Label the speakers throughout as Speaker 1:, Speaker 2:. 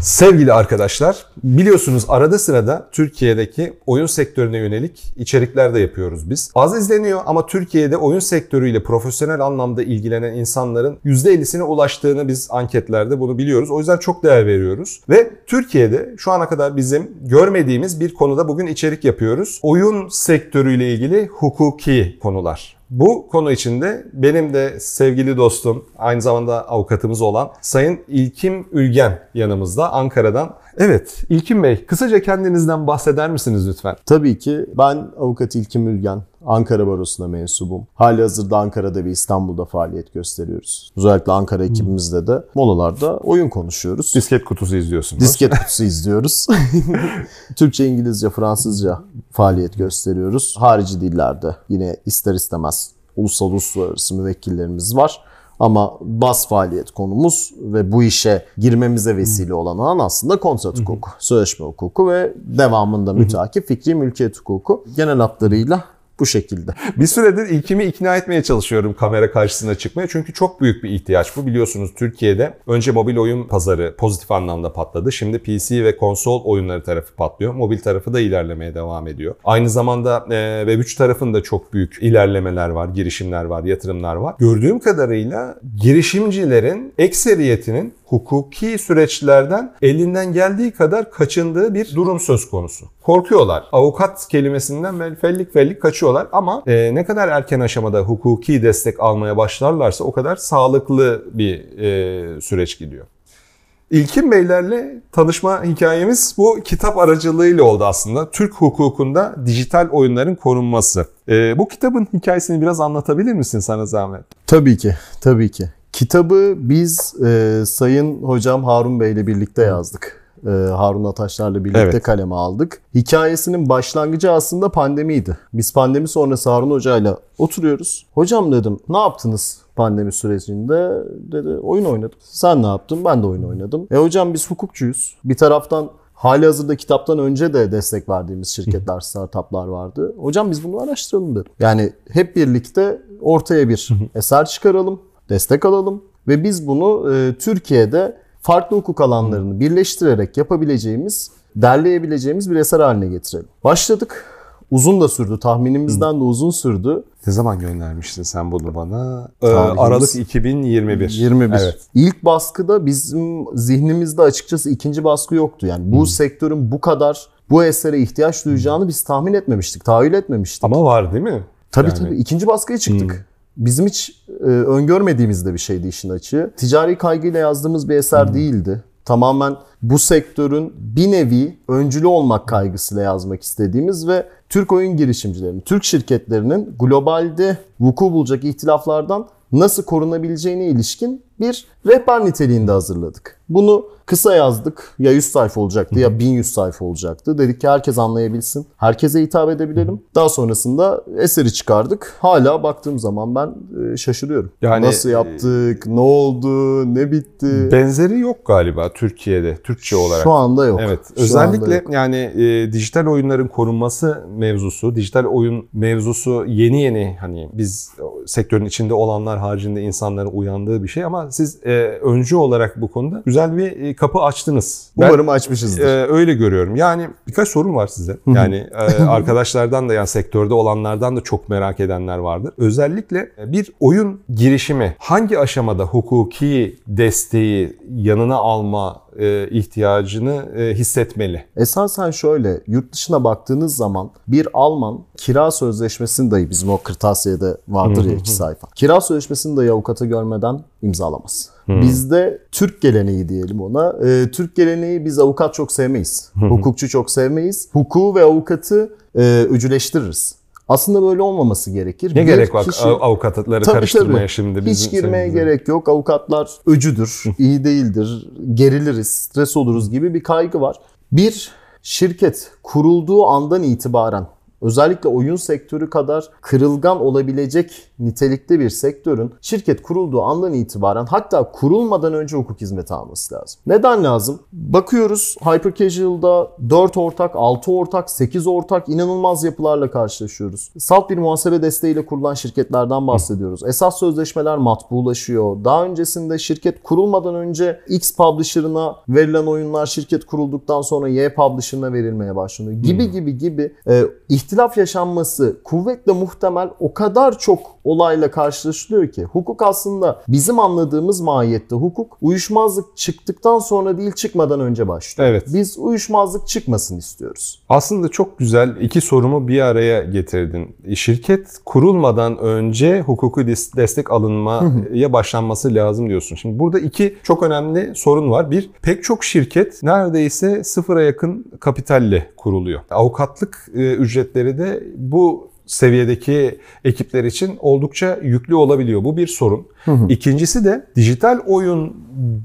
Speaker 1: Sevgili arkadaşlar, biliyorsunuz arada sırada Türkiye'deki oyun sektörüne yönelik içerikler de yapıyoruz biz. Az izleniyor ama Türkiye'de oyun sektörüyle profesyonel anlamda ilgilenen insanların %50'sine ulaştığını biz anketlerde bunu biliyoruz. O yüzden çok değer veriyoruz. Ve Türkiye'de şu ana kadar bizim görmediğimiz bir konuda bugün içerik yapıyoruz. Oyun sektörüyle ilgili hukuki konular. Bu konu içinde benim de sevgili dostum, aynı zamanda avukatımız olan Sayın İlkim Ülgen yanımızda Ankara'dan. Evet, İlkim Bey, kısaca kendinizden bahseder misiniz lütfen?
Speaker 2: Tabii ki. Ben avukat İlkim Ülgen. Ankara Barosu'na mensubum. Hali hazırda Ankara'da ve İstanbul'da faaliyet gösteriyoruz. Özellikle Ankara ekibimizde de molalarda oyun konuşuyoruz.
Speaker 1: Disket kutusu izliyorsunuz.
Speaker 2: Disket kutusu izliyoruz. Türkçe, İngilizce, Fransızca faaliyet gösteriyoruz. Harici dillerde yine ister istemez ulusal uluslararası müvekkillerimiz var. Ama bas faaliyet konumuz ve bu işe girmemize vesile olan alan aslında kontrat hukuku, sözleşme hukuku ve devamında müteakip fikri mülkiyet hukuku. Genel hatlarıyla bu şekilde.
Speaker 1: Bir süredir ilkimi ikna etmeye çalışıyorum kamera karşısına çıkmaya. Çünkü çok büyük bir ihtiyaç bu. Biliyorsunuz Türkiye'de önce mobil oyun pazarı pozitif anlamda patladı. Şimdi PC ve konsol oyunları tarafı patlıyor. Mobil tarafı da ilerlemeye devam ediyor. Aynı zamanda e, Web3 tarafında çok büyük ilerlemeler var, girişimler var, yatırımlar var. Gördüğüm kadarıyla girişimcilerin ekseriyetinin hukuki süreçlerden elinden geldiği kadar kaçındığı bir durum söz konusu. Korkuyorlar. Avukat kelimesinden fellik fellik kaçıyorlar ama e, ne kadar erken aşamada hukuki destek almaya başlarlarsa o kadar sağlıklı bir e, süreç gidiyor. İlkin Beylerle tanışma hikayemiz bu kitap aracılığıyla oldu aslında. Türk hukukunda dijital oyunların korunması. E, bu kitabın hikayesini biraz anlatabilir misin sana zahmet?
Speaker 2: Tabii ki, tabii ki. Kitabı biz e, Sayın Hocam Harun Bey ile birlikte yazdık. E, Harun Ataşlar'la birlikte evet. kaleme aldık. Hikayesinin başlangıcı aslında pandemiydi. Biz pandemi sonrası Harun Hoca ile oturuyoruz. Hocam dedim ne yaptınız pandemi sürecinde? Dedi oyun oynadım. Sen ne yaptın? Ben de oyun oynadım. E hocam biz hukukçuyuz. Bir taraftan Hali hazırda kitaptan önce de destek verdiğimiz şirketler, startuplar vardı. Hocam biz bunu araştıralım dedim. Yani hep birlikte ortaya bir eser çıkaralım destek alalım ve biz bunu e, Türkiye'de farklı hukuk alanlarını birleştirerek yapabileceğimiz, derleyebileceğimiz bir eser haline getirelim. Başladık. Uzun da sürdü. Tahminimizden de uzun sürdü.
Speaker 1: Ne zaman göndermiştin sen bunu bana? Ee, Aralık 2021.
Speaker 2: 21. Evet. İlk baskıda bizim zihnimizde açıkçası ikinci baskı yoktu. Yani bu hmm. sektörün bu kadar bu esere ihtiyaç duyacağını biz tahmin etmemiştik, tahayyül etmemiştik.
Speaker 1: Ama var değil mi?
Speaker 2: Tabii yani. tabii. İkinci baskıya çıktık. Hmm bizim hiç e, öngörmediğimiz de bir şeydi işin açığı. Ticari kaygıyla yazdığımız bir eser hmm. değildi. Tamamen bu sektörün bir nevi öncülü olmak kaygısıyla yazmak istediğimiz ve Türk oyun girişimcilerinin, Türk şirketlerinin globalde vuku bulacak ihtilaflardan nasıl korunabileceğine ilişkin bir rehber niteliğinde hazırladık. Bunu kısa yazdık. Ya 100 sayfa olacaktı ya 1100 sayfa olacaktı. Dedik ki herkes anlayabilsin. Herkese hitap edebilelim. Daha sonrasında eseri çıkardık. Hala baktığım zaman ben e, şaşırıyorum. Yani Nasıl e, yaptık? Ne oldu? Ne bitti?
Speaker 1: Benzeri yok galiba Türkiye'de. Türkçe olarak.
Speaker 2: Şu anda yok.
Speaker 1: Evet. Şu özellikle yok. yani e, dijital oyunların korunması mevzusu, dijital oyun mevzusu yeni yeni hani biz sektörün içinde olanlar haricinde insanların uyandığı bir şey ama siz e, öncü olarak bu konuda güzel bir e, kapı açtınız.
Speaker 2: Umarım ben, açmışızdır.
Speaker 1: E, öyle görüyorum. Yani birkaç sorum var size. Yani e, arkadaşlardan da yani sektörde olanlardan da çok merak edenler vardır. Özellikle bir oyun girişimi hangi aşamada hukuki desteği yanına alma e, ihtiyacını e, hissetmeli.
Speaker 2: Esasen şöyle yurt dışına baktığınız zaman bir Alman kira sözleşmesini dahi bizim o kırtasiyede vardır ya iki sayfa. Kira sözleşmesini dahi avukata görmeden imzalamaz. Bizde Türk geleneği diyelim ona. E, Türk geleneği biz avukat çok sevmeyiz. Hukukçu çok sevmeyiz. Hukuku ve avukatı e, öcüleştiririz. Aslında böyle olmaması gerekir.
Speaker 1: Ne bir gerek var kişi... avukatları tabii, karıştırmaya tabii. şimdi?
Speaker 2: Bizim Hiç girmeye senin... gerek yok. Avukatlar öcüdür, iyi değildir, geriliriz, stres oluruz gibi bir kaygı var. Bir şirket kurulduğu andan itibaren özellikle oyun sektörü kadar kırılgan olabilecek nitelikte bir sektörün şirket kurulduğu andan itibaren hatta kurulmadan önce hukuk hizmeti alması lazım. Neden lazım? Bakıyoruz Hyper Casual'da 4 ortak, 6 ortak, 8 ortak inanılmaz yapılarla karşılaşıyoruz. Salt bir muhasebe desteğiyle kurulan şirketlerden bahsediyoruz. Esas sözleşmeler matbulaşıyor. Daha öncesinde şirket kurulmadan önce X publisher'ına verilen oyunlar şirket kurulduktan sonra Y publisher'ına verilmeye başlanıyor. Gibi hmm. gibi gibi e, ihtilaf yaşanması kuvvetle muhtemel o kadar çok olayla karşılaşılıyor ki hukuk aslında bizim anladığımız mahiyette hukuk uyuşmazlık çıktıktan sonra değil çıkmadan önce başlıyor. Evet. Biz uyuşmazlık çıkmasın istiyoruz.
Speaker 1: Aslında çok güzel iki sorumu bir araya getirdin. Şirket kurulmadan önce hukuki destek alınmaya başlanması lazım diyorsun. Şimdi burada iki çok önemli sorun var. Bir, pek çok şirket neredeyse sıfıra yakın kapitalle kuruluyor. Avukatlık e, ücretleri de bu seviyedeki ekipler için oldukça yüklü olabiliyor. Bu bir sorun. Hı hı. İkincisi de dijital oyun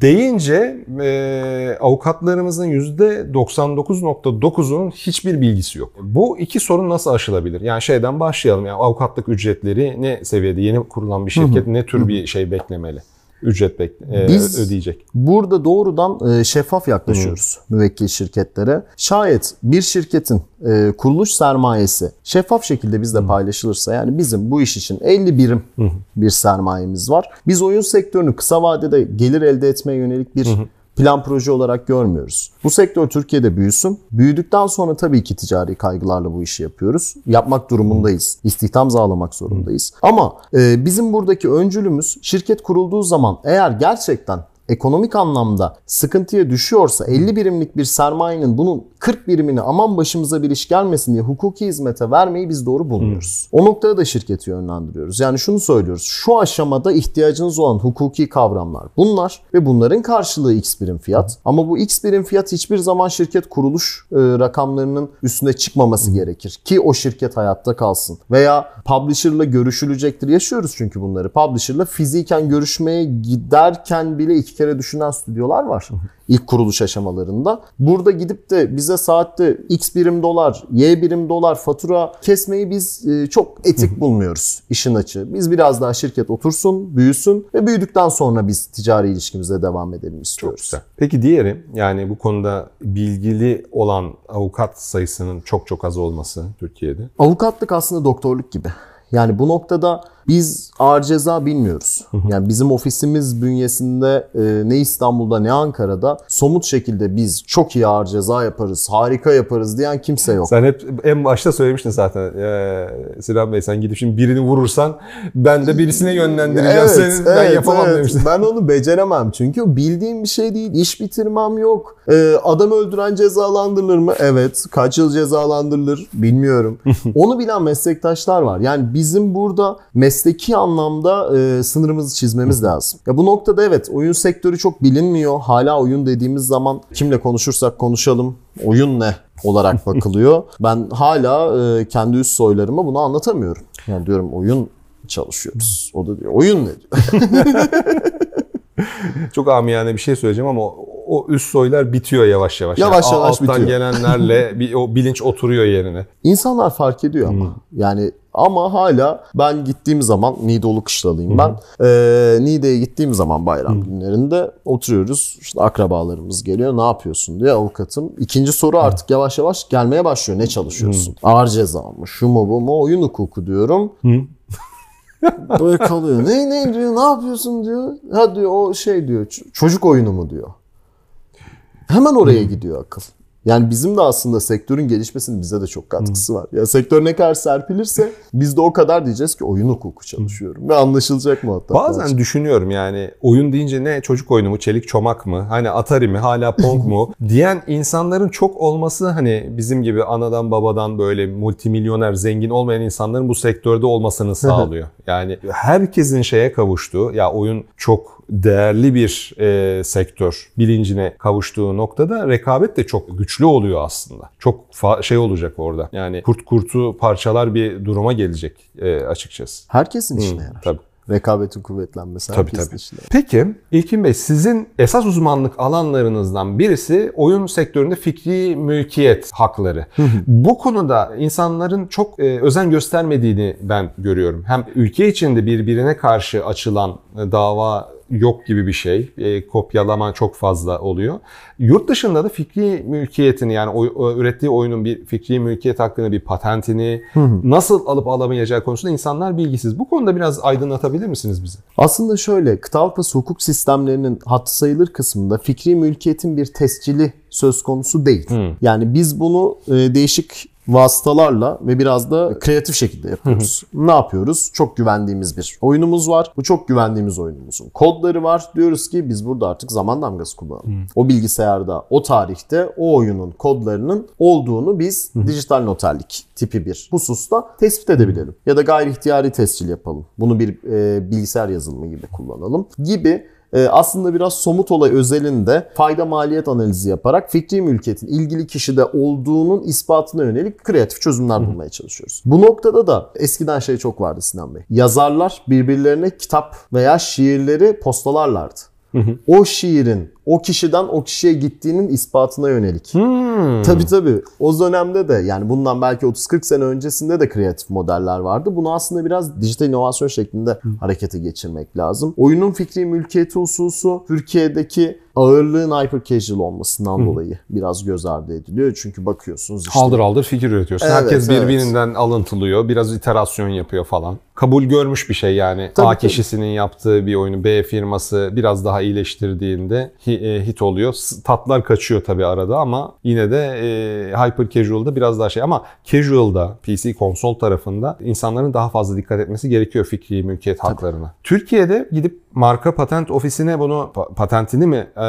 Speaker 1: deyince e, avukatlarımızın %99.9'unun hiçbir bilgisi yok. Bu iki sorun nasıl aşılabilir? Yani şeyden başlayalım. Yani avukatlık ücretleri ne seviyede? Yeni kurulan bir şirket hı hı. ne tür bir şey beklemeli? Ücret bek- e, Biz ödeyecek.
Speaker 2: Burada doğrudan e, şeffaf yaklaşıyoruz hmm. müvekkil şirketlere. Şayet bir şirketin e, kuruluş sermayesi şeffaf şekilde bizle hmm. paylaşılırsa yani bizim bu iş için 50 birim hmm. bir sermayemiz var. Biz oyun sektörünü kısa vadede gelir elde etmeye yönelik bir hmm plan proje olarak görmüyoruz. Bu sektör Türkiye'de büyüsün. Büyüdükten sonra tabii ki ticari kaygılarla bu işi yapıyoruz. Yapmak durumundayız. İstihdam sağlamak zorundayız. Ama e, bizim buradaki öncülümüz şirket kurulduğu zaman eğer gerçekten ekonomik anlamda sıkıntıya düşüyorsa 50 birimlik bir sermayenin bunun 40 birimini aman başımıza bir iş gelmesin diye hukuki hizmete vermeyi biz doğru bulmuyoruz. Hmm. O noktada da şirketi yönlendiriyoruz. Yani şunu söylüyoruz. Şu aşamada ihtiyacınız olan hukuki kavramlar bunlar ve bunların karşılığı X birim fiyat. Hmm. Ama bu X birim fiyat hiçbir zaman şirket kuruluş e, rakamlarının üstüne çıkmaması hmm. gerekir ki o şirket hayatta kalsın. Veya publisher'la görüşülecektir. Yaşıyoruz çünkü bunları. Publisher'la fiziken görüşmeye giderken bile iki kere düşünen stüdyolar var. ilk kuruluş aşamalarında. Burada gidip de bize saatte X birim dolar, Y birim dolar fatura kesmeyi biz e, çok etik bulmuyoruz işin açığı. Biz biraz daha şirket otursun, büyüsün ve büyüdükten sonra biz ticari ilişkimize devam edelim istiyoruz. Çok güzel.
Speaker 1: Peki diğeri yani bu konuda bilgili olan avukat sayısının çok çok az olması Türkiye'de.
Speaker 2: Avukatlık aslında doktorluk gibi. Yani bu noktada biz ağır ceza bilmiyoruz. Yani bizim ofisimiz bünyesinde e, ne İstanbul'da ne Ankara'da somut şekilde biz çok iyi ağır ceza yaparız, harika yaparız diyen kimse yok.
Speaker 1: Sen hep en başta söylemiştin zaten. Ee, Sinan Bey sen gidip şimdi birini vurursan ben de birisine yönlendireceğim evet, seni. Evet, ben yapamam evet. demiştin.
Speaker 2: Ben onu beceremem çünkü bildiğim bir şey değil. İş bitirmem yok. Ee, adam öldüren cezalandırılır mı? Evet. Kaç yıl cezalandırılır? Bilmiyorum. onu bilen meslektaşlar var. Yani bizim burada meslek mesleki anlamda e, sınırımızı çizmemiz lazım. Ya bu noktada evet oyun sektörü çok bilinmiyor. Hala oyun dediğimiz zaman kimle konuşursak konuşalım oyun ne olarak bakılıyor. ben hala e, kendi üst soylarıma bunu anlatamıyorum. Yani diyorum oyun çalışıyoruz. O da diyor oyun ne diyor.
Speaker 1: Çok amiyane bir şey söyleyeceğim ama o üst soylar bitiyor yavaş yavaş.
Speaker 2: Yavaş yani yavaş
Speaker 1: alttan bitiyor. gelenlerle bir o bilinç oturuyor yerine.
Speaker 2: İnsanlar fark ediyor ama. Hmm. Yani ama hala ben gittiğim zaman Niğdeolu kışlalıyım ben. Ee, Niğde'ye gittiğim zaman bayram Hı. günlerinde oturuyoruz. İşte akrabalarımız geliyor. Ne yapıyorsun diye avukatım. İkinci soru artık yavaş yavaş gelmeye başlıyor. Ne çalışıyorsun? Hı. Ağır ceza mı? Şu mu bu mu? Oyun hukuku diyorum. Hı. Böyle kalıyor. Ne ne diyor? Ne yapıyorsun diyor. Ha diyor o şey diyor. Çocuk oyunu mu diyor. Hemen oraya gidiyor akıl. Yani bizim de aslında sektörün gelişmesinin bize de çok katkısı var. Ya sektör ne kadar serpilirse biz de o kadar diyeceğiz ki oyun hukuku çalışıyorum. Ve anlaşılacak mı hatta?
Speaker 1: Bazen düşünüyorum yani oyun deyince ne çocuk oyunu mu, çelik çomak mı, hani Atari mi, hala Pong mu diyen insanların çok olması hani bizim gibi anadan babadan böyle multimilyoner zengin olmayan insanların bu sektörde olmasını sağlıyor. yani herkesin şeye kavuştuğu ya oyun çok değerli bir e, sektör bilincine kavuştuğu noktada rekabet de çok güçlü oluyor aslında. Çok şey olacak orada. Yani kurt kurtu parçalar bir duruma gelecek e, açıkçası.
Speaker 2: Herkesin işine yarar.
Speaker 1: Tabii.
Speaker 2: Rekabetin kuvvetlenmesi.
Speaker 1: Tabii tabii. Işine. Peki İlkin Bey sizin esas uzmanlık alanlarınızdan birisi oyun sektöründe fikri mülkiyet hakları. Bu konuda insanların çok e, özen göstermediğini ben görüyorum. Hem ülke içinde birbirine karşı açılan e, dava yok gibi bir şey. E, kopyalama çok fazla oluyor. Yurt dışında da fikri mülkiyetini yani o, ürettiği oyunun bir fikri mülkiyet hakkını, bir patentini nasıl alıp alamayacağı konusunda insanlar bilgisiz. Bu konuda biraz aydınlatabilir misiniz bizi?
Speaker 2: Aslında şöyle, kıta Avrupası hukuk sistemlerinin hatı sayılır kısmında fikri mülkiyetin bir tescili söz konusu değil. Hı. Yani biz bunu e, değişik vasıtalarla ve biraz da kreatif şekilde yapıyoruz. ne yapıyoruz? Çok güvendiğimiz bir oyunumuz var. Bu çok güvendiğimiz oyunumuzun kodları var. Diyoruz ki biz burada artık zaman damgası kullanalım. O bilgisayarda, o tarihte o oyunun kodlarının olduğunu biz dijital noterlik tipi bir hususta tespit edebilelim. Ya da gayri ihtiyari tescil yapalım. Bunu bir e, bilgisayar yazılımı gibi kullanalım gibi aslında biraz somut olay özelinde fayda maliyet analizi yaparak fikri mülkiyetin ilgili kişide olduğunun ispatına yönelik kreatif çözümler bulmaya çalışıyoruz. Bu noktada da eskiden şey çok vardı Sinan Bey. Yazarlar birbirlerine kitap veya şiirleri postalarlardı. O şiirin o kişiden o kişiye gittiğinin ispatına yönelik. Hmm. Tabii tabii. O dönemde de yani bundan belki 30-40 sene öncesinde de kreatif modeller vardı. Bunu aslında biraz dijital inovasyon şeklinde hmm. harekete geçirmek lazım. Oyunun fikri mülkiyeti hususu Türkiye'deki ağırlığın hyper casual olmasından hmm. dolayı biraz göz ardı ediliyor. Çünkü bakıyorsunuz işte.
Speaker 1: Haldır haldır fikir üretiyorsun. Evet, Herkes evet. birbirinden alıntılıyor. Biraz iterasyon yapıyor falan. Kabul görmüş bir şey yani. Tabii, A kişisinin tabii. yaptığı bir oyunu B firması biraz daha iyileştirdiğinde hit oluyor. Tatlar kaçıyor tabii arada ama yine de e, hyper casual'da biraz daha şey ama casual'da PC konsol tarafında insanların daha fazla dikkat etmesi gerekiyor fikri mülkiyet tabii. haklarına. Türkiye'de gidip marka patent ofisine bunu patentini mi e,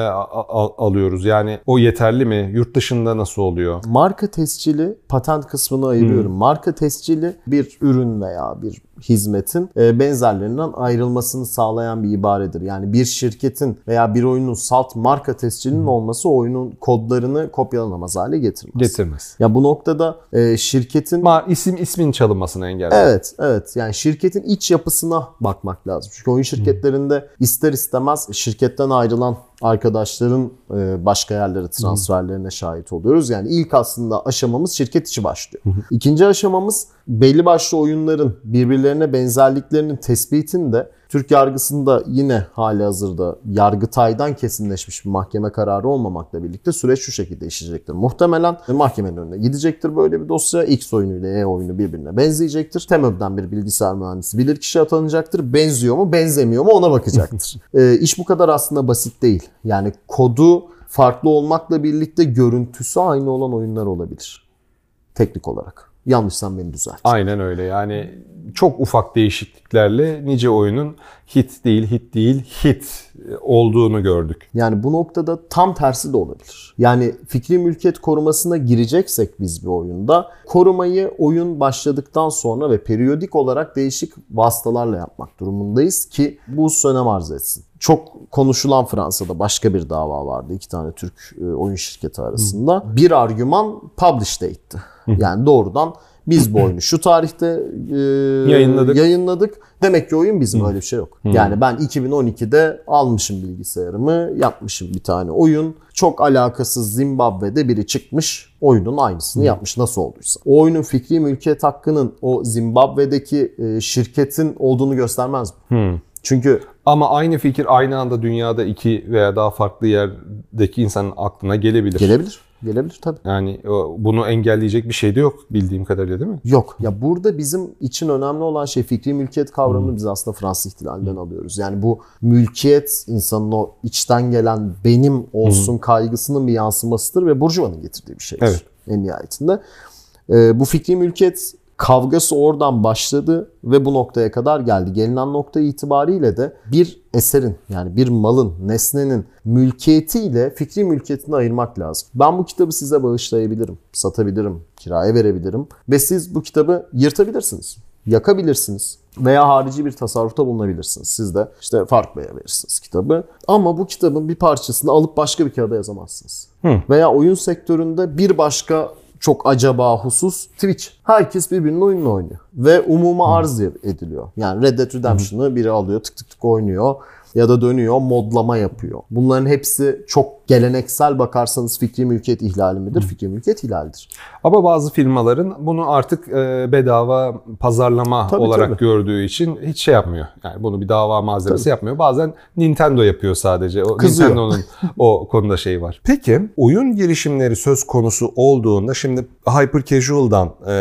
Speaker 1: alıyoruz? Yani o yeterli mi? Yurt dışında nasıl oluyor?
Speaker 2: Marka tescili patent kısmını ayırıyorum. Hmm. Marka tescili bir ürün veya bir hizmetin e, benzerlerinden ayrılmasını sağlayan bir ibaredir. Yani bir şirketin veya bir oyunun salt marka tescilinin hmm. olması oyunun kodlarını kopyalanamaz hale getirmez.
Speaker 1: Getirmez.
Speaker 2: Ya bu noktada e, şirketin
Speaker 1: Ma isim ismin çalınmasını engeller.
Speaker 2: Evet, evet. Yani şirketin iç yapısına bakmak lazım. Çünkü oyun şirketlerinde de ister istemez şirketten ayrılan arkadaşların e, başka yerlere transferlerine şahit oluyoruz. Yani ilk aslında aşamamız şirket içi başlıyor. İkinci aşamamız belli başlı oyunların birbirlerine benzerliklerinin tespitinde Türk yargısında yine hali hazırda Yargıtay'dan kesinleşmiş bir mahkeme kararı olmamakla birlikte süreç şu şekilde işleyecektir. Muhtemelen mahkemenin önüne gidecektir böyle bir dosya. X oyunu ile E oyunu birbirine benzeyecektir. TEMÖB'den bir bilgisayar mühendisi bilirkişi atanacaktır. Benziyor mu benzemiyor mu ona bakacaktır. e, iş bu kadar aslında basit değil. Yani kodu farklı olmakla birlikte görüntüsü aynı olan oyunlar olabilir. Teknik olarak. Yanlışsam beni düzelt.
Speaker 1: Aynen öyle. Yani çok ufak değişikliklerle nice oyunun hit değil, hit değil, hit olduğunu gördük.
Speaker 2: Yani bu noktada tam tersi de olabilir. Yani fikri mülkiyet korumasına gireceksek biz bir oyunda korumayı oyun başladıktan sonra ve periyodik olarak değişik vasıtalarla yapmak durumundayız ki bu önem arz etsin. Çok konuşulan Fransa'da başka bir dava vardı. iki tane Türk e, oyun şirketi arasında. Bir argüman publish date'ti. Yani doğrudan biz bu oyunu şu tarihte e, yayınladık. yayınladık. Demek ki oyun bizim öyle bir şey yok. Yani ben 2012'de almışım bilgisayarımı, yapmışım bir tane oyun. Çok alakasız Zimbabwe'de biri çıkmış, oyunun aynısını yapmış nasıl olduysa. O oyunun fikri mülkiyet hakkının o Zimbabwe'deki e, şirketin olduğunu göstermez mi?
Speaker 1: Çünkü ama aynı fikir aynı anda dünyada iki veya daha farklı yerdeki insanın aklına gelebilir.
Speaker 2: Gelebilir. Gelebilir tabii.
Speaker 1: Yani bunu engelleyecek bir şey de yok bildiğim kadarıyla değil mi?
Speaker 2: Yok. Ya burada bizim için önemli olan şey fikri mülkiyet kavramını hmm. biz aslında Fransız ihtilalinden hmm. alıyoruz. Yani bu mülkiyet insanın o içten gelen benim olsun hmm. kaygısının bir yansımasıdır ve Burjuva'nın getirdiği bir şeydir. Evet. En nihayetinde. Ee, bu fikri mülkiyet Kavgası oradan başladı ve bu noktaya kadar geldi. Gelinen nokta itibariyle de bir eserin yani bir malın, nesnenin mülkiyetiyle fikri mülkiyetini ayırmak lazım. Ben bu kitabı size bağışlayabilirim, satabilirim, kiraya verebilirim ve siz bu kitabı yırtabilirsiniz, yakabilirsiniz veya harici bir tasarrufta bulunabilirsiniz. Siz de işte Fark Bey'e verirsiniz kitabı. Ama bu kitabın bir parçasını alıp başka bir kağıda yazamazsınız. Hı. Veya oyun sektöründe bir başka çok acaba husus Twitch. Herkes birbirinin oyununu oynuyor. Ve umuma arz ediliyor. Yani Red Dead Redemption'ı biri alıyor tık tık tık oynuyor ya da dönüyor modlama yapıyor. Bunların hepsi çok geleneksel bakarsanız fikri mülkiyet ihlali midir? Fikri mülkiyet ihlalidir.
Speaker 1: Ama bazı firmaların bunu artık e, bedava pazarlama
Speaker 2: Tabii,
Speaker 1: olarak
Speaker 2: tabii.
Speaker 1: gördüğü için hiç şey yapmıyor. Yani bunu bir dava malzemesi yapmıyor. Bazen Nintendo yapıyor sadece. O
Speaker 2: Kızıyor.
Speaker 1: Nintendo'nun o konuda şeyi var. Peki oyun girişimleri söz konusu olduğunda şimdi Hyper Casual'dan e,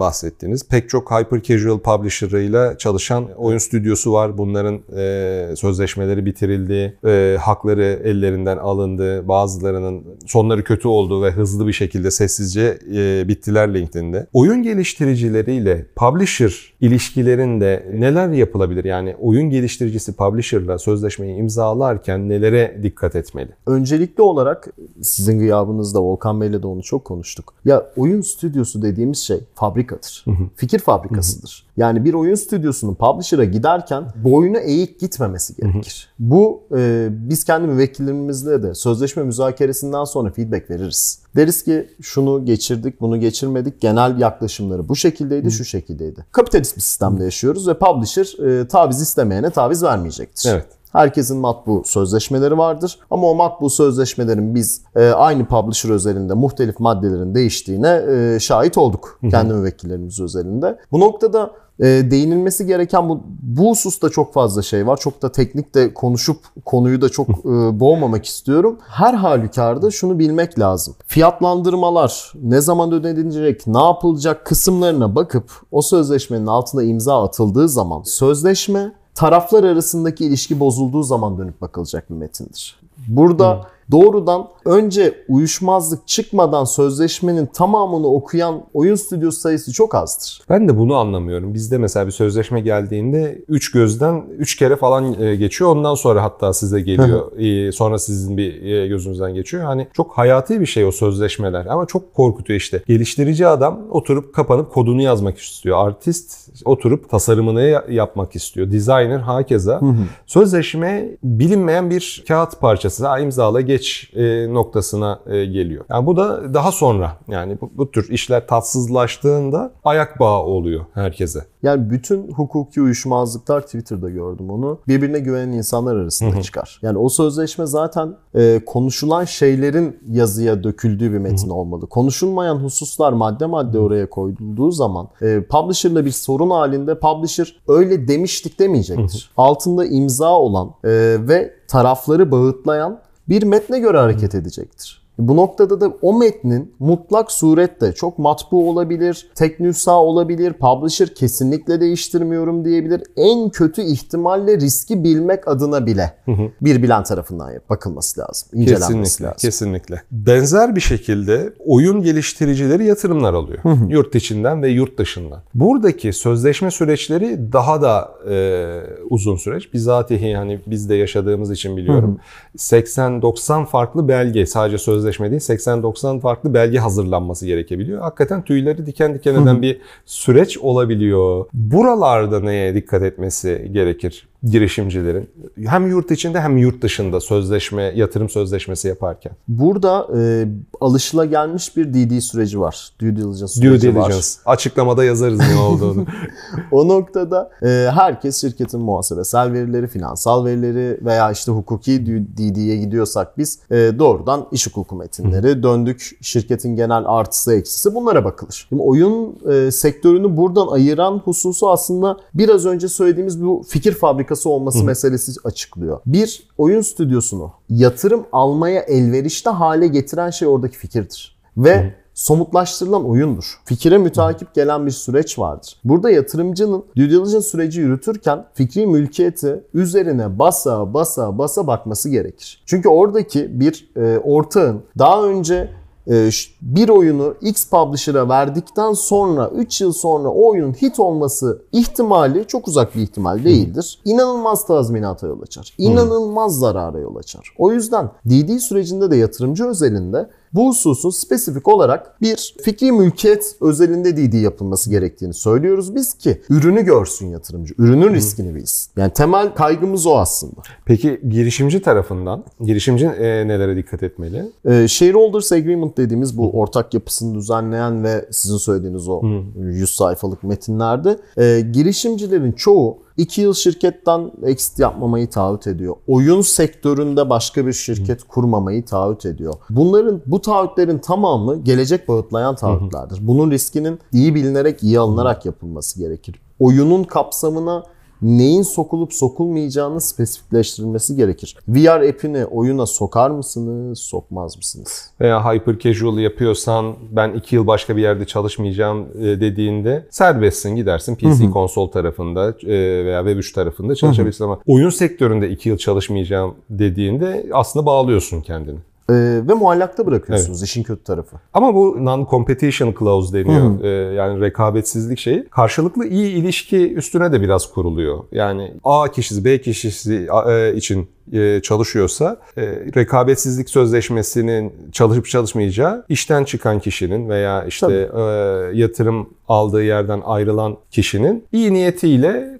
Speaker 1: bahsettiniz. Pek çok Hyper Casual publisher'ıyla çalışan oyun stüdyosu var. Bunların e, sözleşmeleri bitirildi, e, hakları ellerinden alındı. Bazılarının sonları kötü oldu ve hızlı bir şekilde sessizce e, bittiler LinkedIn'de. Oyun geliştiricileriyle publisher ilişkilerinde neler yapılabilir? Yani oyun geliştiricisi publisher'la sözleşmeyi imzalarken nelere dikkat etmeli?
Speaker 2: Öncelikli olarak sizin gıyabınızda Volkan Bey'le de onu çok konuştuk. Ya oyun stüdyosu dediğimiz şey fabrikadır. Fikir fabrikasıdır. Yani bir oyun stüdyosunun publisher'a giderken boyuna eğik gitmemesi gerekir. Bu e, biz kendi müvekkillerimizle de sözleşme müzakeresinden sonra feedback veririz. Deriz ki şunu geçirdik, bunu geçirmedik. Genel yaklaşımları bu şekildeydi, şu şekildeydi. Kapitalist bir sistemde yaşıyoruz ve publisher e, taviz istemeyene taviz vermeyecektir.
Speaker 1: Evet.
Speaker 2: Herkesin matbu sözleşmeleri vardır ama o matbu sözleşmelerin biz e, aynı publisher özelinde muhtelif maddelerin değiştiğine e, şahit olduk kendi müvekkillerimiz özelinde. Bu noktada e, değinilmesi gereken bu, bu hususta çok fazla şey var. Çok da teknik de konuşup konuyu da çok e, boğmamak istiyorum. Her halükarda şunu bilmek lazım. Fiyatlandırmalar ne zaman ödenilecek, ne yapılacak kısımlarına bakıp o sözleşmenin altına imza atıldığı zaman sözleşme taraflar arasındaki ilişki bozulduğu zaman dönüp bakılacak bir metindir. Burada doğrudan önce uyuşmazlık çıkmadan sözleşmenin tamamını okuyan oyun stüdyosu sayısı çok azdır.
Speaker 1: Ben de bunu anlamıyorum. Bizde mesela bir sözleşme geldiğinde 3 gözden 3 kere falan e, geçiyor. Ondan sonra hatta size geliyor. E, sonra sizin bir e, gözünüzden geçiyor. Hani çok hayati bir şey o sözleşmeler ama çok korkutuyor işte. Geliştirici adam oturup kapanıp kodunu yazmak istiyor. Artist oturup tasarımını ya- yapmak istiyor. Designer hakeza. Sözleşme bilinmeyen bir kağıt parçası. Ha, imzala geç e, noktasına e, geliyor. Yani bu da daha sonra yani bu, bu tür işler tatsızlaştığında ayak bağı oluyor herkese.
Speaker 2: Yani bütün hukuki uyuşmazlıklar Twitter'da gördüm onu. Birbirine güvenen insanlar arasında çıkar. Yani o sözleşme zaten e, konuşulan şeylerin yazıya döküldüğü bir metin olmalı. Konuşulmayan hususlar madde madde oraya koyulduğu zaman e, publisher'la bir sorun halinde publisher öyle demiştik demeyecektir. Altında imza olan e, ve tarafları bağıtlayan bir metne göre hareket edecektir. Bu noktada da o metnin mutlak surette çok matbu olabilir, tek nüsha olabilir, publisher kesinlikle değiştirmiyorum diyebilir. En kötü ihtimalle riski bilmek adına bile bir bilen tarafından bakılması lazım, incelenmesi
Speaker 1: Kesinlikle,
Speaker 2: lazım.
Speaker 1: kesinlikle. Benzer bir şekilde oyun geliştiricileri yatırımlar alıyor. Yurt içinden ve yurt dışından. Buradaki sözleşme süreçleri daha da e, uzun süreç. Bizatihi hani biz de yaşadığımız için biliyorum. 80-90 farklı belge sadece sözleşme değil 80-90 farklı belge hazırlanması gerekebiliyor. Hakikaten tüyleri diken diken eden bir süreç olabiliyor. Buralarda neye dikkat etmesi gerekir girişimcilerin? Hem yurt içinde hem yurt dışında sözleşme, yatırım sözleşmesi yaparken.
Speaker 2: Burada e, alışılagelmiş bir DD süreci var. Due diligence
Speaker 1: Due
Speaker 2: süreci var.
Speaker 1: diligence. Açıklamada yazarız ne olduğunu.
Speaker 2: O noktada e, herkes şirketin muhasebesel verileri, finansal verileri veya işte hukuki DD'ye gidiyorsak biz e, doğrudan iş hukuku metinleri, döndük şirketin genel artısı eksisi bunlara bakılır. Şimdi oyun e, sektörünü buradan ayıran hususu aslında biraz önce söylediğimiz bu fikir fabrikası olması meselesi açıklıyor. Bir oyun stüdyosunu yatırım almaya elverişli hale getiren şey oradaki fikirdir. Ve somutlaştırılan oyundur. Fikire mütakip gelen bir süreç vardır. Burada yatırımcının due diligence süreci yürütürken fikri mülkiyeti üzerine basa basa basa bakması gerekir. Çünkü oradaki bir e, ortağın daha önce bir oyunu X publisher'a verdikten sonra 3 yıl sonra o oyunun hit olması ihtimali çok uzak bir ihtimal değildir. İnanılmaz tazminata yol açar. İnanılmaz zarara yol açar. O yüzden DD sürecinde de yatırımcı özelinde bu hususun spesifik olarak bir fikri mülkiyet özelinde DD yapılması gerektiğini söylüyoruz biz ki ürünü görsün yatırımcı. Ürünün riskini bilsin. Yani temel kaygımız o aslında.
Speaker 1: Peki girişimci tarafından girişimci e, nelere dikkat etmeli?
Speaker 2: E, Shareholders Agreement dediğimiz bu ortak yapısını düzenleyen ve sizin söylediğiniz o 100 sayfalık metinlerde e, girişimcilerin çoğu 2 yıl şirketten exit yapmamayı taahhüt ediyor. Oyun sektöründe başka bir şirket kurmamayı taahhüt ediyor. Bunların bu taahhütlerin tamamı gelecek bağıtlayan taahhütlerdir. Bunun riskinin iyi bilinerek, iyi alınarak yapılması gerekir. Oyunun kapsamına neyin sokulup sokulmayacağını spesifikleştirilmesi gerekir. VR app'ini oyuna sokar mısınız, sokmaz mısınız?
Speaker 1: Veya hyper casual yapıyorsan ben iki yıl başka bir yerde çalışmayacağım e, dediğinde serbestsin gidersin PC konsol tarafında e, veya Web3 tarafında çalışabilirsin ama oyun sektöründe iki yıl çalışmayacağım dediğinde aslında bağlıyorsun kendini.
Speaker 2: Ee, ve muallakta bırakıyorsunuz işin kötü tarafı.
Speaker 1: Ama bu non-competition clause deniyor. Ee, yani rekabetsizlik şeyi. Karşılıklı iyi ilişki üstüne de biraz kuruluyor. Yani A kişisi B kişisi e, için e, çalışıyorsa e, rekabetsizlik sözleşmesinin çalışıp çalışmayacağı işten çıkan kişinin veya işte e, yatırım aldığı yerden ayrılan kişinin iyi niyetiyle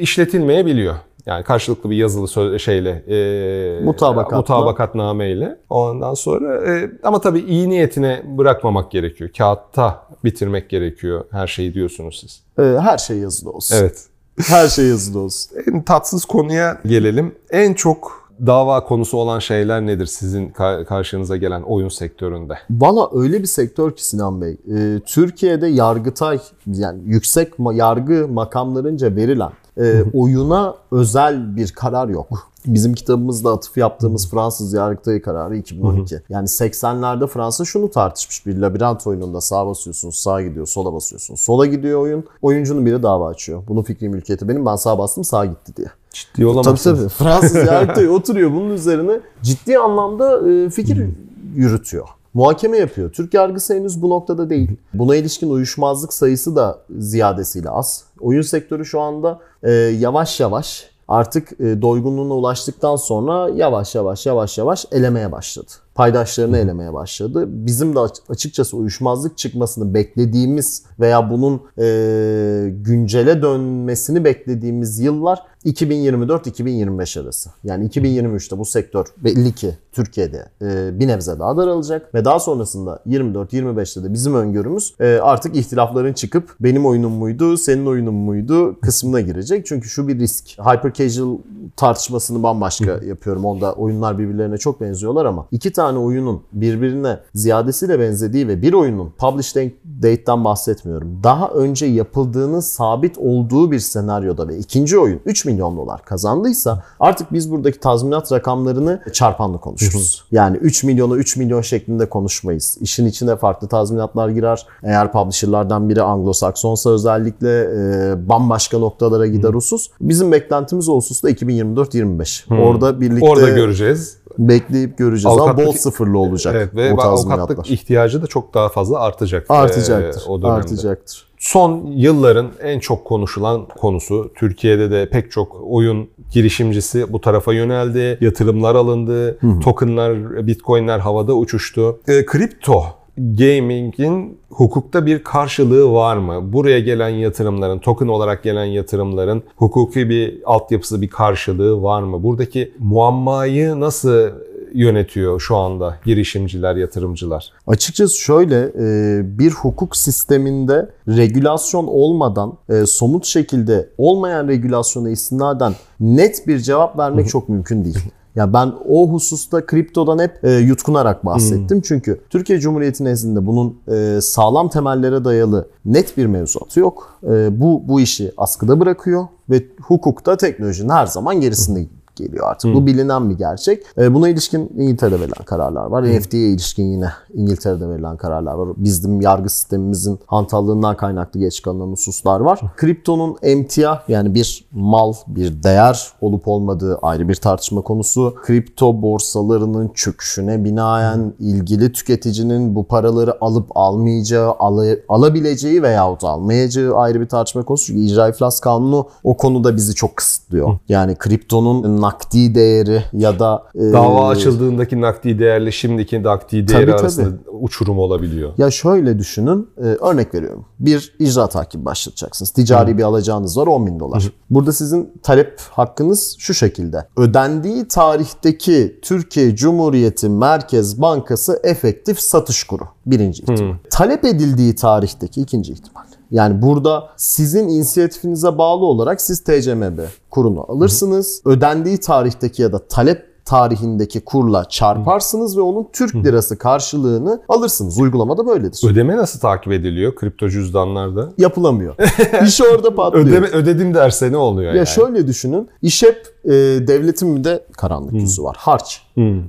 Speaker 1: işletilmeyebiliyor. Yani karşılıklı bir yazılı söz şeyle e,
Speaker 2: Mutabakatla.
Speaker 1: mutabakatnameyle. Ondan sonra e, ama tabii iyi niyetine bırakmamak gerekiyor. Kağıtta bitirmek gerekiyor her şeyi diyorsunuz siz.
Speaker 2: Ee, her şey yazılı olsun.
Speaker 1: Evet.
Speaker 2: Her şey yazılı olsun.
Speaker 1: En tatsız konuya gelelim. En çok dava konusu olan şeyler nedir sizin ka- karşınıza gelen oyun sektöründe?
Speaker 2: Valla öyle bir sektör ki Sinan Bey. e, Türkiye'de yargıtay yani yüksek yargı makamlarınca verilen e, oyuna özel bir karar yok. Bizim kitabımızda atıf yaptığımız Fransız Yargıtay kararı 2012. Yani 80'lerde Fransa şunu tartışmış. Bir labirent oyununda sağa basıyorsun, sağa gidiyor, sola basıyorsun. Sola gidiyor oyun. Oyuncunun biri dava açıyor. Bunun fikri mülkiyeti benim. Ben sağa bastım, sağa gitti diye.
Speaker 1: Ciddi
Speaker 2: Tabii
Speaker 1: olamazsınız.
Speaker 2: tabii. Fransız Yargıtay oturuyor bunun üzerine ciddi anlamda e, fikir yürütüyor. Muhakeme yapıyor. Türk yargısı henüz bu noktada değil. Buna ilişkin uyuşmazlık sayısı da ziyadesiyle az. Oyun sektörü şu anda e, yavaş yavaş artık e, doygunluğuna ulaştıktan sonra yavaş yavaş yavaş yavaş elemeye başladı. Paydaşlarını elemeye başladı. Bizim de aç- açıkçası uyuşmazlık çıkmasını beklediğimiz veya bunun e, güncele dönmesini beklediğimiz yıllar 2024-2025 arası. Yani 2023'te bu sektör belli ki Türkiye'de e, bir nebze daha daralacak ve daha sonrasında 24-25'te de bizim öngörümüz e, artık ihtilafların çıkıp benim oyunum muydu, senin oyunun muydu kısmına girecek. Çünkü şu bir risk. Hyper casual tartışmasını bambaşka yapıyorum. Onda oyunlar birbirlerine çok benziyorlar ama iki tane oyunun birbirine ziyadesiyle benzediği ve bir oyunun publish date'den bahsetmiyorum. Daha önce yapıldığının sabit olduğu bir senaryoda ve ikinci oyun 3 milyon dolar kazandıysa artık biz buradaki tazminat rakamlarını çarpanla konuşuruz. Yani 3 milyona 3 milyon şeklinde konuşmayız. İşin içine farklı tazminatlar girer. Eğer publisher'lardan biri Anglo-Saksonsa özellikle e, bambaşka noktalara gider husus. Bizim beklentimiz o hususta 2024-25. Orada birlikte
Speaker 1: Orada göreceğiz.
Speaker 2: Bekleyip göreceğiz ama
Speaker 1: Avukatlık-
Speaker 2: bol sıfırlı olacak
Speaker 1: Evet ve
Speaker 2: bu
Speaker 1: avukatlık ihtiyacı da çok daha fazla artacak.
Speaker 2: Artacaktır.
Speaker 1: e, o dönemde.
Speaker 2: artacaktır.
Speaker 1: Son yılların en çok konuşulan konusu Türkiye'de de pek çok oyun girişimcisi bu tarafa yöneldi. Yatırımlar alındı. Tokenlar, bitcoinler havada uçuştu. E, kripto gaming'in hukukta bir karşılığı var mı? Buraya gelen yatırımların, token olarak gelen yatırımların hukuki bir altyapısı, bir karşılığı var mı? Buradaki muammayı nasıl yönetiyor şu anda girişimciler, yatırımcılar?
Speaker 2: Açıkçası şöyle e, bir hukuk sisteminde regülasyon olmadan e, somut şekilde olmayan regülasyona istinaden net bir cevap vermek çok mümkün değil. Ya ben o hususta kriptodan hep e, yutkunarak bahsettim. Çünkü Türkiye Cumhuriyeti nezdinde bunun e, sağlam temellere dayalı net bir mevzuatı yok. E, bu bu işi askıda bırakıyor ve hukukta teknolojinin her zaman gerisinde geliyor artık. Bu bilinen bir gerçek. E, buna ilişkin İngiltere'de verilen kararlar var. NFT'ye ilişkin yine İngiltere'de verilen kararlar var. Bizim yargı sistemimizin hantallığından kaynaklı geç kalınan hususlar var. Kriptonun emtia yani bir mal, bir değer olup olmadığı ayrı bir tartışma konusu. Kripto borsalarının çöküşüne binaen ilgili tüketicinin bu paraları alıp almayacağı, ala- alabileceği veyahut almayacağı ayrı bir tartışma konusu. Çünkü icra iflas kanunu o konuda bizi çok kısıtlıyor. Yani kriptonun nakdi değeri ya da e,
Speaker 1: Dava açıldığındaki nakdi değerle şimdiki nakdi değeri
Speaker 2: Tabii,
Speaker 1: arasında uçurum olabiliyor.
Speaker 2: Ya şöyle düşünün, e, örnek veriyorum. Bir icra takibi başlatacaksınız. Ticari bir alacağınız var 10 bin dolar. Burada sizin talep hakkınız şu şekilde. Ödendiği tarihteki Türkiye Cumhuriyeti Merkez Bankası efektif satış kuru. Birinci ihtimal. Talep edildiği tarihteki ikinci ihtimal. Yani burada sizin inisiyatifinize bağlı olarak siz TCMB kurunu alırsınız. Ödendiği tarihteki ya da talep tarihindeki kurla çarparsınız ve onun Türk lirası karşılığını alırsınız. Uygulamada böyledir.
Speaker 1: Ödeme nasıl takip ediliyor kripto cüzdanlarda?
Speaker 2: Yapılamıyor. İş orada patlıyor.
Speaker 1: Ödeme ödedim derse ne oluyor
Speaker 2: Ya
Speaker 1: yani?
Speaker 2: şöyle düşünün. İşep e, devletin bir de karanlık yüzü var. Harç.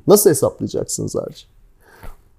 Speaker 2: Nasıl hesaplayacaksınız harç?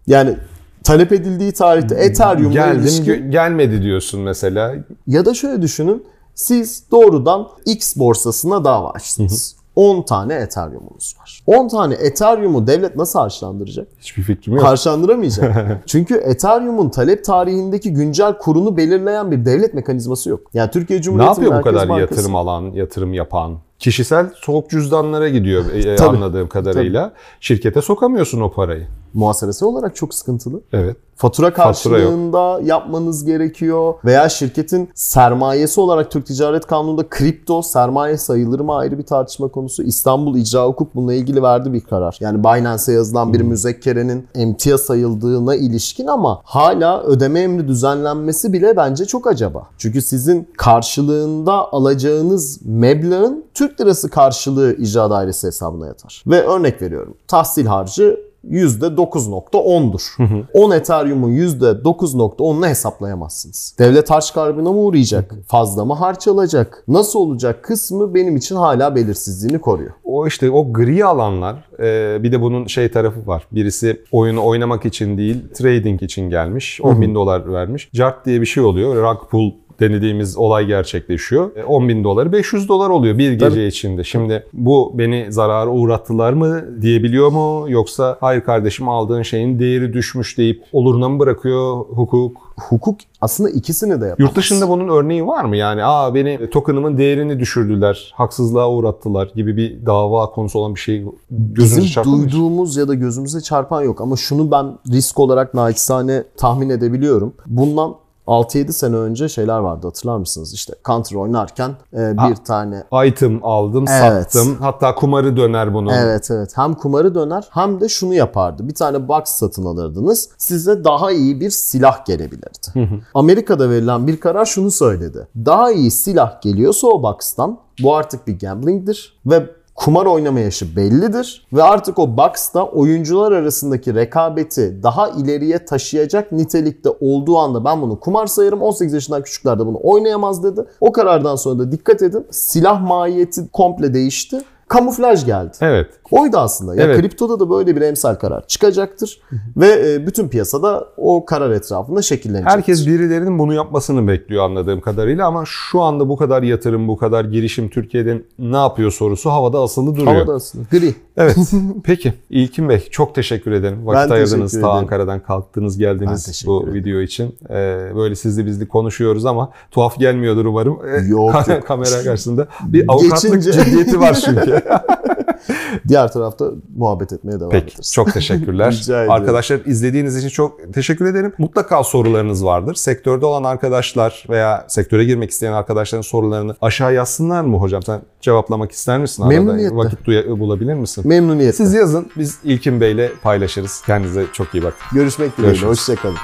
Speaker 2: Yani talep edildiği tarihte Ethereum'la
Speaker 1: Geldim
Speaker 2: ilişkin
Speaker 1: gelmedi diyorsun mesela.
Speaker 2: ya da şöyle düşünün. Siz doğrudan X borsasına dava açtınız. 10 tane Ethereum'unuz var. 10 tane Ethereum'u devlet nasıl harçlandıracak?
Speaker 1: Hiçbir fikrim yok.
Speaker 2: Harçlandıramayacak. Çünkü Ethereum'un talep tarihindeki güncel kurunu belirleyen bir devlet mekanizması yok. Yani Türkiye
Speaker 1: ne
Speaker 2: Cumhuriyeti
Speaker 1: yapıyor bu kadar
Speaker 2: Bankası-
Speaker 1: yatırım alan, yatırım yapan? Kişisel soğuk cüzdanlara gidiyor e,
Speaker 2: Tabii.
Speaker 1: anladığım kadarıyla. Şirkete sokamıyorsun o parayı.
Speaker 2: Muhasebesi olarak çok sıkıntılı.
Speaker 1: Evet.
Speaker 2: Fatura karşılığında yapmanız gerekiyor. Veya şirketin sermayesi olarak Türk Ticaret Kanunu'nda kripto sermaye sayılır mı ayrı bir tartışma konusu. İstanbul İcra Hukuk bununla ilgili verdi bir karar. Yani Binance'e yazılan bir müzekkerenin emtia sayıldığına ilişkin ama hala ödeme emri düzenlenmesi bile bence çok acaba. Çünkü sizin karşılığında alacağınız meblağın Türk lirası karşılığı icra dairesi hesabına yatar. Ve örnek veriyorum. Tahsil harcı %9.10'dur. 10 Ethereum'un %9.10'unu hesaplayamazsınız. Devlet harç karbına mı uğrayacak? Fazla mı harç alacak? Nasıl olacak kısmı benim için hala belirsizliğini koruyor.
Speaker 1: O işte o gri alanlar e, bir de bunun şey tarafı var. Birisi oyunu oynamak için değil trading için gelmiş. 10 bin dolar vermiş. Jart diye bir şey oluyor. Rug pull denediğimiz olay gerçekleşiyor. E, 10 bin doları 500 dolar oluyor bir gece
Speaker 2: Tabii.
Speaker 1: içinde. Şimdi bu beni zarara uğrattılar mı diyebiliyor mu? Yoksa hayır kardeşim aldığın şeyin değeri düşmüş deyip oluruna mı bırakıyor hukuk?
Speaker 2: Hukuk aslında ikisini de yapamaz.
Speaker 1: Yurt dışında bunun örneği var mı? Yani aa beni token'ımın değerini düşürdüler, haksızlığa uğrattılar gibi bir dava konusu olan bir şey gözünüze
Speaker 2: Bizim duyduğumuz ya da gözümüze çarpan yok ama şunu ben risk olarak naçizane tahmin edebiliyorum. Bundan 6-7 sene önce şeyler vardı hatırlar mısınız? İşte Counter oynarken e, bir
Speaker 1: Ha.
Speaker 2: tane
Speaker 1: Item aldım,
Speaker 2: Evet.
Speaker 1: sattım. Hatta kumarı döner bunun.
Speaker 2: Evet evet. Hem kumarı döner hem de şunu yapardı. Bir tane box satın alırdınız. Size daha iyi bir silah gelebilirdi. Amerika'da verilen bir karar şunu söyledi. Daha iyi silah geliyorsa o box'tan bu artık bir gambling'dir ve kumar oynama yaşı bellidir ve artık o box'ta oyuncular arasındaki rekabeti daha ileriye taşıyacak nitelikte olduğu anda ben bunu kumar sayarım. 18 yaşından küçükler de bunu oynayamaz dedi. O karardan sonra da dikkat edin silah mahiyeti komple değişti. Kamuflaj geldi.
Speaker 1: Evet.
Speaker 2: Oydu aslında. Ya
Speaker 1: Evet.
Speaker 2: kriptoda da böyle bir emsal karar çıkacaktır ve e, bütün piyasada o karar etrafında şekillenecektir.
Speaker 1: Herkes birilerinin bunu yapmasını bekliyor anladığım kadarıyla ama şu anda bu kadar yatırım, bu kadar girişim Türkiye'de ne yapıyor sorusu havada asılı duruyor.
Speaker 2: havada aslında. Gri.
Speaker 1: Evet. Peki İlkin Bey çok teşekkür ederim. Vakit
Speaker 2: Ben
Speaker 1: ayırdınız. Ta. Ankara'dan kalktınız geldiniz bu
Speaker 2: ederim.
Speaker 1: video için. Ee, böyle sizli bizli konuşuyoruz ama tuhaf gelmiyordur umarım. Ee,
Speaker 2: yok.
Speaker 1: Kamera karşısında bir avukatlık
Speaker 2: Geçince-
Speaker 1: ciddiyeti var çünkü.
Speaker 2: Diğer tarafta muhabbet etmeye devam
Speaker 1: Peki
Speaker 2: ederiz.
Speaker 1: çok teşekkürler. Arkadaşlar izlediğiniz için çok teşekkür ederim. Mutlaka sorularınız vardır. Sektörde olan arkadaşlar veya sektöre girmek isteyen arkadaşların sorularını aşağı yazsınlar mı hocam? Sen cevaplamak ister misin? Arada
Speaker 2: Memnuniyetle.
Speaker 1: Vakit duya- bulabilir misin?
Speaker 2: Memnuniyetle.
Speaker 1: Siz yazın biz İlkin Bey'le paylaşırız. Kendinize çok iyi bakın.
Speaker 2: Görüşmek dileğiyle. Hoşçakalın.